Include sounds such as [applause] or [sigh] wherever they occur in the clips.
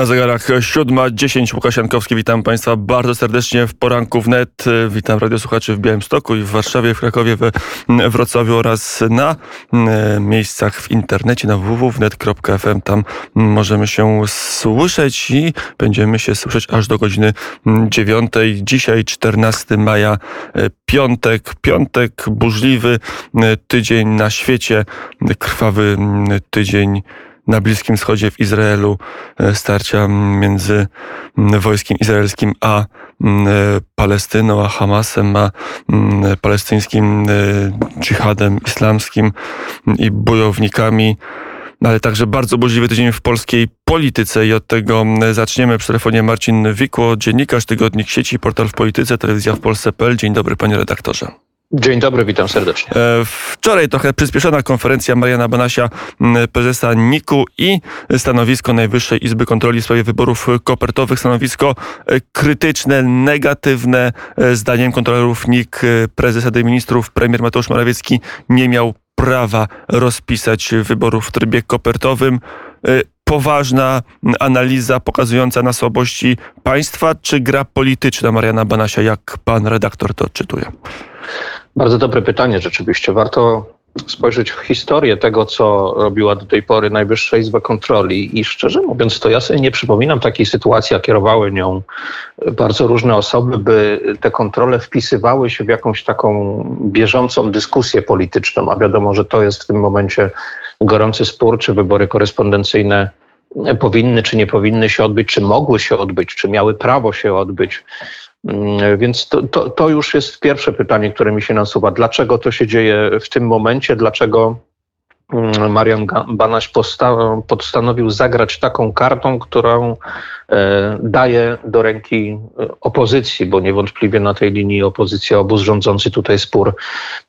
Na zegarach 7.10 Łukasz Jankowski, witam Państwa bardzo serdecznie w poranku wnet. Witam radiosłuchaczy w Białymstoku i w Warszawie, w Krakowie, we Wrocławiu oraz na miejscach w internecie na www.net.fm. Tam możemy się słyszeć i będziemy się słyszeć aż do godziny 9. Dzisiaj 14 maja, e, piątek, piątek burzliwy tydzień na świecie, krwawy tydzień na Bliskim Wschodzie, w Izraelu, e, starcia między wojskiem izraelskim a Palestyną, a Hamasem, a palestyńskim e, dżihadem islamskim i bojownikami ale także bardzo burzliwy tydzień w polskiej polityce i od tego zaczniemy. Przy telefonie Marcin Wikło, dziennikarz, tygodnik sieci, portal w polityce, telewizja w Polsce.pl. Dzień dobry panie redaktorze. Dzień dobry, witam serdecznie. E, wczoraj trochę przyspieszona konferencja Mariana Banasia, prezesa NIK-u i stanowisko Najwyższej Izby Kontroli w sprawie wyborów kopertowych. Stanowisko e, krytyczne, negatywne. E, zdaniem kontrolerów NIK, prezes Rady Ministrów, premier Mateusz Morawiecki nie miał prawa rozpisać wyborów w trybie kopertowym poważna analiza pokazująca na słabości państwa, czy gra polityczna Mariana Banasia, jak pan redaktor to odczytuje? Bardzo dobre pytanie rzeczywiście. Warto spojrzeć w historię tego, co robiła do tej pory Najwyższa Izba Kontroli i szczerze mówiąc, to ja sobie nie przypominam takiej sytuacji, a kierowały nią bardzo różne osoby, by te kontrole wpisywały się w jakąś taką bieżącą dyskusję polityczną, a wiadomo, że to jest w tym momencie gorący spór, czy wybory korespondencyjne powinny czy nie powinny się odbyć, czy mogły się odbyć, czy miały prawo się odbyć. Mm, więc to, to, to, już jest pierwsze pytanie, które mi się nasuwa. Dlaczego to się dzieje w tym momencie? Dlaczego Marian Banaś postanowił zagrać taką kartą, którą E, daje do ręki e, opozycji, bo niewątpliwie na tej linii opozycja, obóz rządzący tutaj spór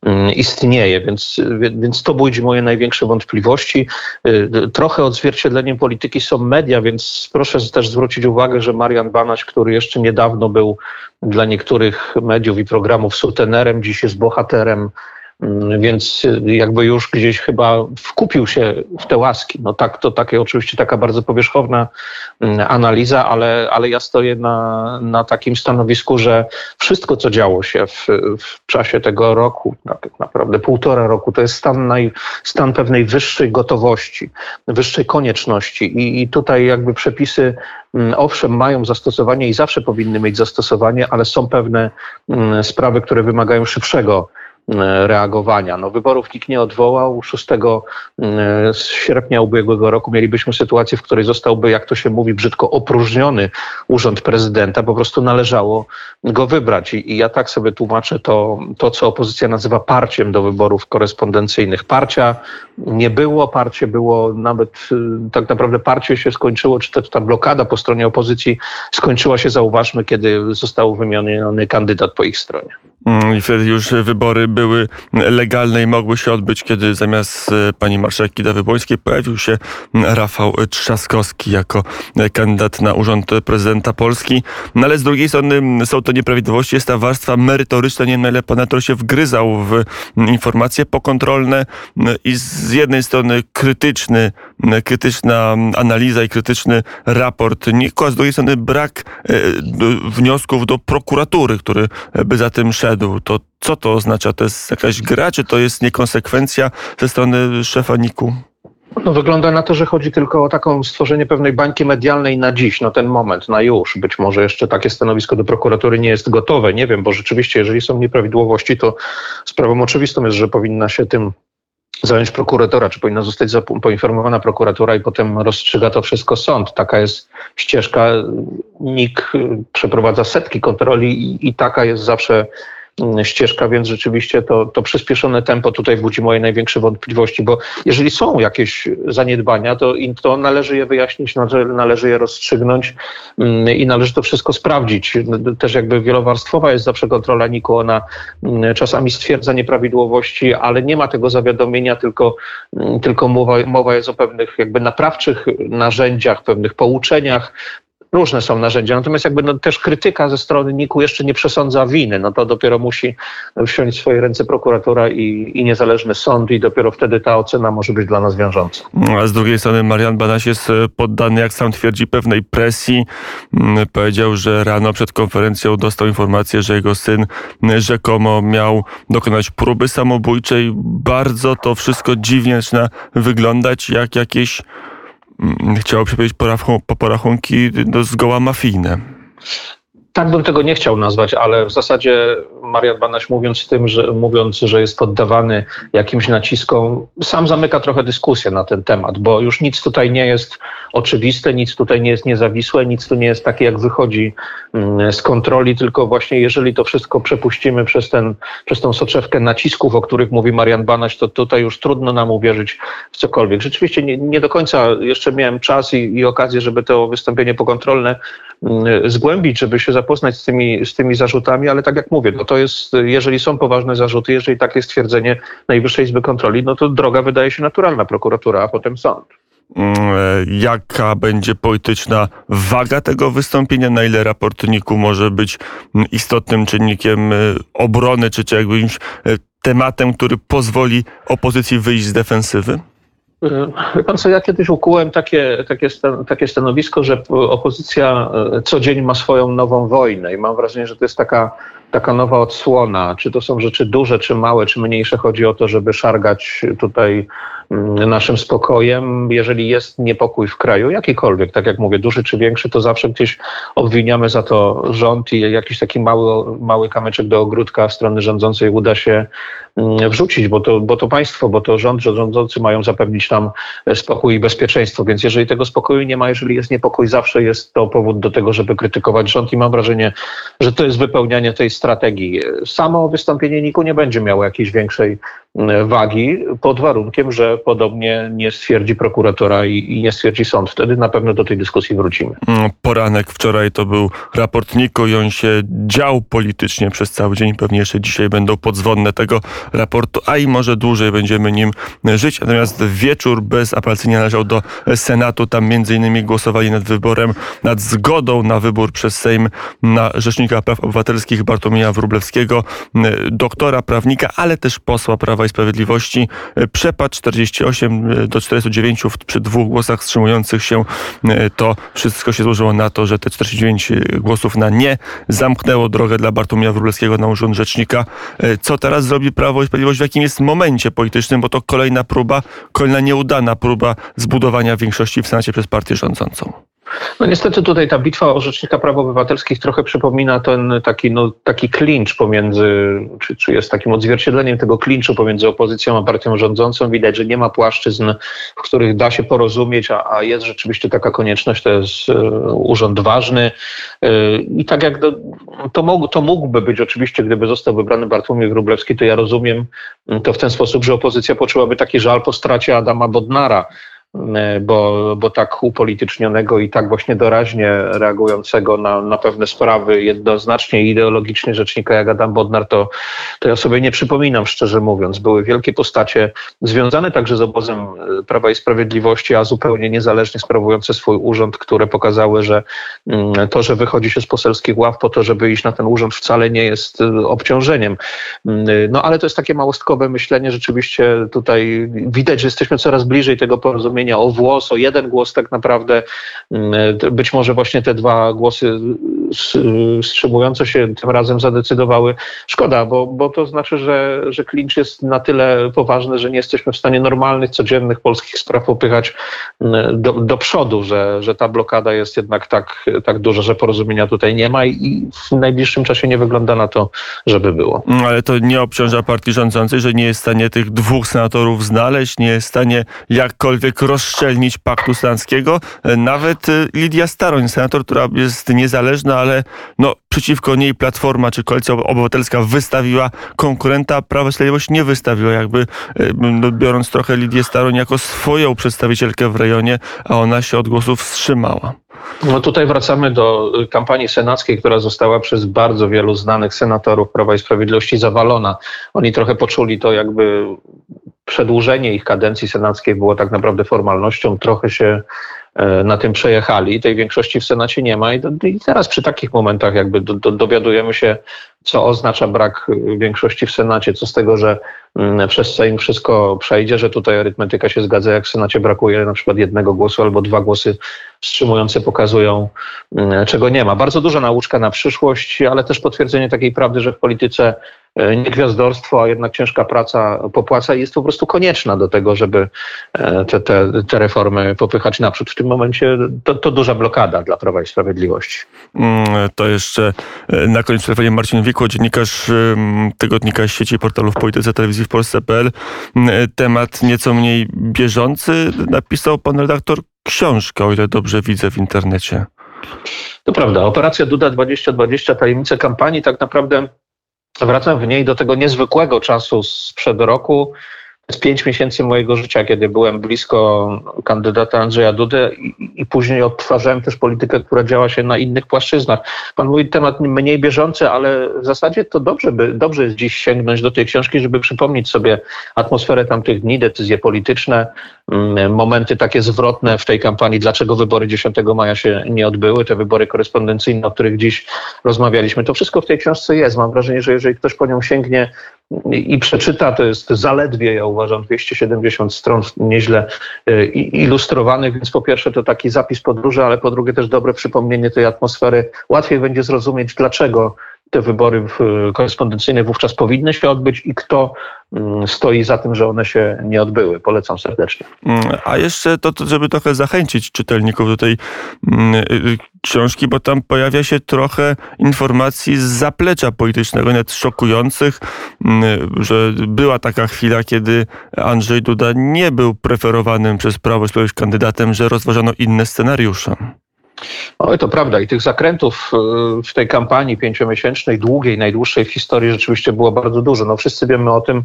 mm, istnieje, więc, więc to budzi moje największe wątpliwości. E, trochę odzwierciedleniem polityki są media, więc proszę też zwrócić uwagę, że Marian Banaś, który jeszcze niedawno był dla niektórych mediów i programów sutenerem, dziś jest bohaterem Mm, więc jakby już gdzieś chyba wkupił się w te łaski. No tak, to takie oczywiście taka bardzo powierzchowna mm, analiza, ale, ale ja stoję na, na takim stanowisku, że wszystko, co działo się w, w czasie tego roku, tak naprawdę półtora roku, to jest stan, naj, stan pewnej wyższej gotowości, wyższej konieczności. I, I tutaj jakby przepisy mm, owszem, mają zastosowanie i zawsze powinny mieć zastosowanie, ale są pewne sprawy, które wymagają szybszego reagowania. No, wyborów nikt nie odwołał. 6 e, sierpnia ubiegłego roku mielibyśmy sytuację, w której zostałby, jak to się mówi brzydko, opróżniony urząd prezydenta. Po prostu należało go wybrać. I, i ja tak sobie tłumaczę to, to, co opozycja nazywa parciem do wyborów korespondencyjnych. Parcia nie było, parcie było nawet, e, tak naprawdę parcie się skończyło, czy ta, ta blokada po stronie opozycji skończyła się, zauważmy, kiedy został wymieniony kandydat po ich stronie. Mm, I wtedy już wybory były legalne i mogły się odbyć, kiedy zamiast e, pani marszałek Kidawy-Błońskiej pojawił się Rafał Trzaskowski jako kandydat na urząd prezydenta Polski. No ale z drugiej strony są to nieprawidłowości, jest ta warstwa merytoryczna, nie wiem na ile pan się wgryzał w informacje pokontrolne i z jednej strony krytyczny, krytyczna analiza i krytyczny raport NIK, a z drugiej strony brak e, wniosków do prokuratury, który by za tym szedł. To co to oznacza? To jest jakaś gra, czy to jest niekonsekwencja ze strony szefa NIK-u? No, wygląda na to, że chodzi tylko o taką stworzenie pewnej bańki medialnej na dziś, no ten moment, na już. Być może jeszcze takie stanowisko do prokuratury nie jest gotowe, nie wiem, bo rzeczywiście, jeżeli są nieprawidłowości, to sprawą oczywistą jest, że powinna się tym zająć prokuratora, czy powinna zostać poinformowana prokuratura i potem rozstrzyga to wszystko sąd. Taka jest ścieżka. NIK przeprowadza setki kontroli i, i taka jest zawsze ścieżka, więc rzeczywiście to, to przyspieszone tempo tutaj budzi moje największe wątpliwości, bo jeżeli są jakieś zaniedbania, to, to należy je wyjaśnić, należy je rozstrzygnąć mm, i należy to wszystko sprawdzić. Też jakby wielowarstwowa jest zawsze kontrola NIK-u, ona mm, czasami stwierdza nieprawidłowości, ale nie ma tego zawiadomienia, tylko, tylko mowa, mowa jest o pewnych jakby naprawczych narzędziach, pewnych pouczeniach, różne są narzędzia. Natomiast jakby no, też krytyka ze strony NIK-u jeszcze nie przesądza winy. No to dopiero musi wziąć w swoje ręce prokuratura i, i niezależny sąd i dopiero wtedy ta ocena może być dla nas wiążąca. A z drugiej strony Marian Banaś jest e, poddany, jak sam twierdzi, pewnej presji. Mm, powiedział, że rano przed konferencją dostał informację, że jego syn rzekomo miał dokonać próby samobójczej. Bardzo to wszystko dziwnie zaczyna wyglądać jak jakieś, mm, chciałoby się powiedzieć, porachunki no, zgoła mafijne tak bym tego nie chciał nazwać, ale w zasadzie Marian Banaś mówiąc tym, że, mówiąc, że jest poddawany jakimś naciskom, sam zamyka trochę dyskusję na ten temat, bo już nic tutaj nie jest oczywiste, nic tutaj nie jest niezawisłe, nic tu nie jest takie, jak wychodzi mm, z kontroli, tylko właśnie jeżeli to wszystko przepuścimy przez, ten, przez tą soczewkę nacisków, o których mówi Marian Banaś, to tutaj już trudno nam uwierzyć w cokolwiek. Rzeczywiście nie, nie do końca jeszcze miałem czas i, i okazję, żeby to wystąpienie pokontrolne mm, zgłębić, żeby się zapoznać z tymi, z tymi zarzutami, ale tak jak mówię, no to jest, jeżeli są poważne zarzuty, jeżeli takie stwierdzenie Najwyższej Izby Kontroli, no to droga wydaje się naturalna, prokuratura, a potem sąd. Mm, e, jaka będzie polityczna waga tego wystąpienia, na ile raport NIK-u może być mm, istotnym czynnikiem e, obrony, czy, czy jakimś e, tematem, który pozwoli opozycji wyjść z defensywy? Pan co, ja kiedyś ukułem takie, takie, takie stanowisko, że opozycja co dzień ma swoją nową wojnę i mam wrażenie, że to jest taka, taka nowa odsłona. Czy to są rzeczy duże, czy małe, czy mniejsze. Chodzi o to, żeby szargać tutaj Mm, naszym spokojem, jeżeli jest niepokój w kraju, jakikolwiek, tak jak mówię, duży czy większy, to zawsze gdzieś obwiniamy za to rząd i jakiś taki mały, mały kamyczek do ogródka strony rządzącej uda się mm, wrzucić, bo to, bo to państwo, bo to rząd, rządzący mają zapewnić nam spokój i bezpieczeństwo. Więc jeżeli tego spokoju nie ma, jeżeli jest niepokój, zawsze jest to powód do tego, żeby krytykować rząd i mam wrażenie, że to jest wypełnianie tej strategii. Samo wystąpienie NIK-u nie będzie miało jakiejś większej mm, wagi pod warunkiem, że podobnie nie stwierdzi prokuratora i, nie stwierdzi sąd. Wtedy na pewno do tej dyskusji wrócimy. Mm, poranek wczoraj to był raport Niko i on się dział politycznie przez cały dzień. Pewnie jeszcze dzisiaj będą podzwonne tego raportu, a i może dłużej będziemy nim żyć. Natomiast wieczór bezapelacyjnie należał do Senatu. Tam między innymi głosowali nad wyborem, nad zgodą na wybór przez Sejm na Rzecznika Praw Obywatelskich Bartłomieja Wróblewskiego, doktora, prawnika, ale też posła Prawa i Sprawiedliwości. Przepad 40 48 e, do 49 przy dwóch głosach wstrzymujących się, e, to wszystko się złożyło na to, że te 49 e, głosów na nie zamknęło drogę dla Bartłomieja Wróblewskiego na urząd rzecznika. Co teraz zrobi Prawo i Sprawiedliwość, w jakim jest momencie politycznym, bo to kolejna próba, kolejna nieudana próba zbudowania większości w Senacie przez partię rządzącą. No niestety tutaj ta bitwa o Rzecznika Praw Obywatelskich trochę przypomina ten taki, no, taki klincz pomiędzy, czy, czy jest takim odzwierciedleniem tego klinczu pomiędzy opozycją a partią rządzącą. Widać, że nie ma płaszczyzn, w których da się porozumieć, a, a jest rzeczywiście taka konieczność, to jest y, urząd ważny. Y, I tak jak do, to, mógł, to mógłby być oczywiście, gdyby został wybrany Bartłomiej Wróblewski, to ja rozumiem to w ten sposób, że opozycja poczułaby taki żal po stracie Adama Bodnara, bo, bo tak upolitycznionego i tak właśnie doraźnie reagującego na, na pewne sprawy jednoznacznie ideologicznie rzecznika jak Adam Bodnar, to, to ja sobie nie przypominam, szczerze mówiąc. Były wielkie postacie związane także z obozem e, Prawa i Sprawiedliwości, a zupełnie niezależnie sprawujące swój urząd, które pokazały, że mm, to, że wychodzi się z poselskich ław po to, żeby iść na ten urząd wcale nie jest e, obciążeniem. Mm, no ale to jest takie małostkowe myślenie. Rzeczywiście tutaj widać, że jesteśmy coraz bliżej tego porozumienia o włos, o jeden głos tak naprawdę. Mm, być może właśnie te dwa głosy wstrzymujące się tym razem zadecydowały. Szkoda, bo, bo to znaczy, że, że klincz jest na tyle poważny, że nie jesteśmy w stanie normalnych, codziennych polskich spraw popychać mm, do, do przodu, że, że ta blokada jest jednak tak, tak duża, że porozumienia tutaj nie ma i w najbliższym czasie nie wygląda na to, żeby było. Mm, ale to nie obciąża partii rządzącej, że nie jest w stanie tych dwóch senatorów znaleźć, nie jest w stanie jakkolwiek rozszczelnić paktu senackiego. Nawet y, Lidia Staroń, senator, która jest niezależna, ale no, przeciwko niej Platforma czy Koalicja Obywatelska wystawiła konkurenta, Prawo i Sprawiedliwość nie wystawiła, jakby y, no, biorąc trochę Lidię Staroń jako swoją przedstawicielkę w rejonie, a ona się od głosów wstrzymała. No tutaj wracamy do kampanii senackiej, która została przez bardzo wielu znanych senatorów Prawa i Sprawiedliwości zawalona. Oni trochę poczuli to jakby przedłużenie ich kadencji senackiej było tak naprawdę formalnością. Trochę się e, na tym przejechali. Tej większości w Senacie nie ma i, i teraz przy takich momentach jakby do, do, dowiadujemy się, co oznacza brak większości w Senacie, co z tego, że mm, przez Sejm wszystko przejdzie, że tutaj arytmetyka się zgadza, jak w Senacie brakuje na przykład jednego głosu albo dwa głosy wstrzymujące pokazują, mm, czego nie ma. Bardzo duża nauczka na przyszłość, ale też potwierdzenie takiej prawdy, że w polityce E, nie gwiazdorstwo, a jednak ciężka praca popłaca i jest po prostu konieczna do tego, żeby e, te, te, te reformy popychać naprzód. W tym momencie to, to duża blokada dla Prawa i Sprawiedliwości. Mm, to jeszcze e, na koniec telefonie Marcin Wikło, dziennikarz tygodnika sieci portalów polityce telewizji w Polsce.pl. Mm, temat nieco mniej bieżący. Napisał pan redaktor książkę, o ile dobrze widzę w internecie. To prawda. Operacja Duda 2020, tajemnice kampanii, tak naprawdę Wracam w niej do tego niezwykłego czasu sprzed roku, z pięć miesięcy mojego życia, kiedy byłem blisko kandydata Andrzeja Dudy i, i, później odtwarzałem też politykę, która działa się na innych płaszczyznach. Pan mówi temat mniej bieżący, ale w zasadzie to dobrze, by, dobrze jest dziś sięgnąć do tej książki, żeby przypomnieć sobie atmosferę tamtych dni, decyzje polityczne, momenty takie zwrotne w tej kampanii, dlaczego wybory 10 maja się nie odbyły, te wybory korespondencyjne, o których dziś rozmawialiśmy. To wszystko w tej książce jest. Mam wrażenie, że jeżeli ktoś po nią sięgnie, i przeczyta, to jest zaledwie, ja uważam, 270 stron nieźle e, ilustrowanych, więc po pierwsze to taki zapis podróży, ale po drugie też dobre przypomnienie tej atmosfery. Łatwiej będzie zrozumieć, dlaczego te wybory korespondencyjne wówczas powinny się odbyć i kto mm, stoi za tym, że one się nie odbyły. Polecam serdecznie. Mm, a jeszcze to, żeby trochę zachęcić czytelników do tej mm, y, y, książki, bo tam pojawia się trochę informacji z zaplecza politycznego, nawet szokujących, że była taka chwila, kiedy Andrzej Duda nie był preferowanym przez Prawo i Sprawiedliwość kandydatem, że rozważano inne scenariusze. Oj, to prawda. I tych zakrętów y, w tej kampanii pięciomiesięcznej, długiej, najdłuższej w historii rzeczywiście było bardzo dużo. No wszyscy wiemy o tym,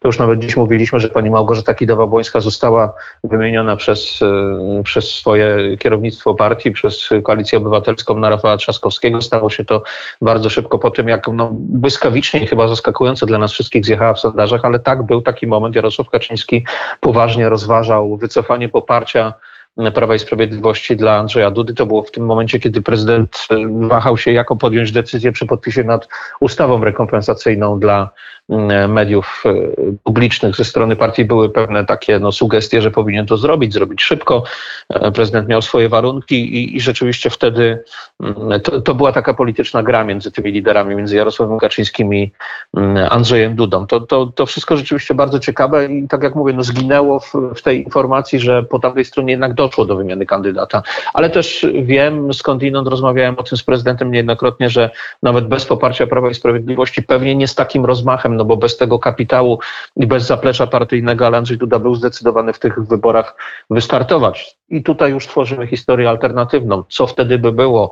to już nawet dziś mówiliśmy, że pani Małgorzata Kidawa-Błońska została wymieniona przez, y, przez swoje kierownictwo partii, przez Koalicję Obywatelską na Rafała Trzaskowskiego. Stało się to bardzo szybko po tym, jak no, błyskawicznie i chyba zaskakująco dla nas wszystkich zjechała w sondażach, ale tak, był taki moment. Jarosław Kaczyński poważnie rozważał wycofanie poparcia Prawa i Sprawiedliwości dla Andrzeja Dudy. To było w tym momencie, kiedy prezydent e, wahał się, jaką podjąć decyzję przy podpisie nad ustawą rekompensacyjną dla mm, mediów e, publicznych. Ze strony partii były pewne takie no, sugestie, że powinien to zrobić, zrobić szybko. E, prezydent miał swoje warunki i, i rzeczywiście wtedy mm, to, to, była taka polityczna gra między tymi liderami, między Jarosławem Kaczyńskim i mm, Andrzejem Dudą. To, to, to wszystko rzeczywiście bardzo ciekawe i tak jak mówię, no, zginęło w, w tej informacji, że po tamtej stronie jednak do doszło do wymiany kandydata. Ale też wiem, skądinąd rozmawiałem o tym z prezydentem niejednokrotnie, że nawet bez poparcia Prawa i Sprawiedliwości, pewnie nie z takim rozmachem, no bo bez tego kapitału i bez zaplecza partyjnego, ale Andrzej Duda był zdecydowany w tych wyborach wystartować. I tutaj już tworzymy historię alternatywną. Co wtedy by było?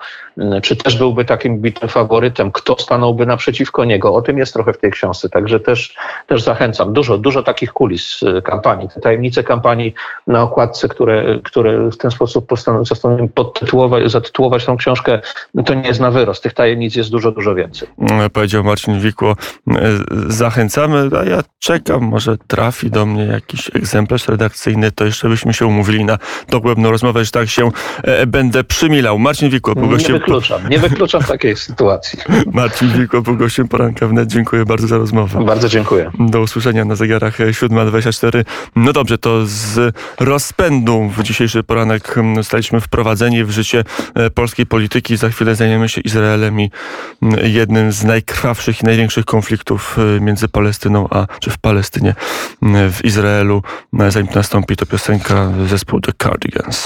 Czy też byłby takim bitym faworytem? Kto stanąłby naprzeciwko niego? O tym jest trochę w tej książce, także też, też zachęcam. Dużo, dużo takich kulis kampanii. Te tajemnice kampanii na okładce, które, które w ten sposób postanowiłem podtytułować, zatytułować tą książkę, to nie jest na wyrost. Tych tajemnic jest dużo, dużo więcej. Powiedział Marcin Wikło. Zachęcamy, a ja czekam, może trafi do mnie jakiś egzemplarz redakcyjny, to jeszcze byśmy się umówili na do dogłębną rozmowę, że tak się e, będę przymilał. Marcin Wikło był gościem... Nie wykluczam, nie wykluczam takiej [laughs] sytuacji. Marcin Wikło był gościem poranka wnet. Dziękuję bardzo za rozmowę. Bardzo dziękuję. Do usłyszenia na zegarach 7.24. No dobrze, to z rozpędu w dzisiejszy poranek zostaliśmy wprowadzeni w życie e, polskiej polityki. Za chwilę zajmiemy się Izraelem i jednym z najkrwawszych i największych konfliktów e, między Palestyną a, czy w Palestynie, w Izraelu. Zanim to nastąpi, to piosenka zespołu The Cardigan. Guns.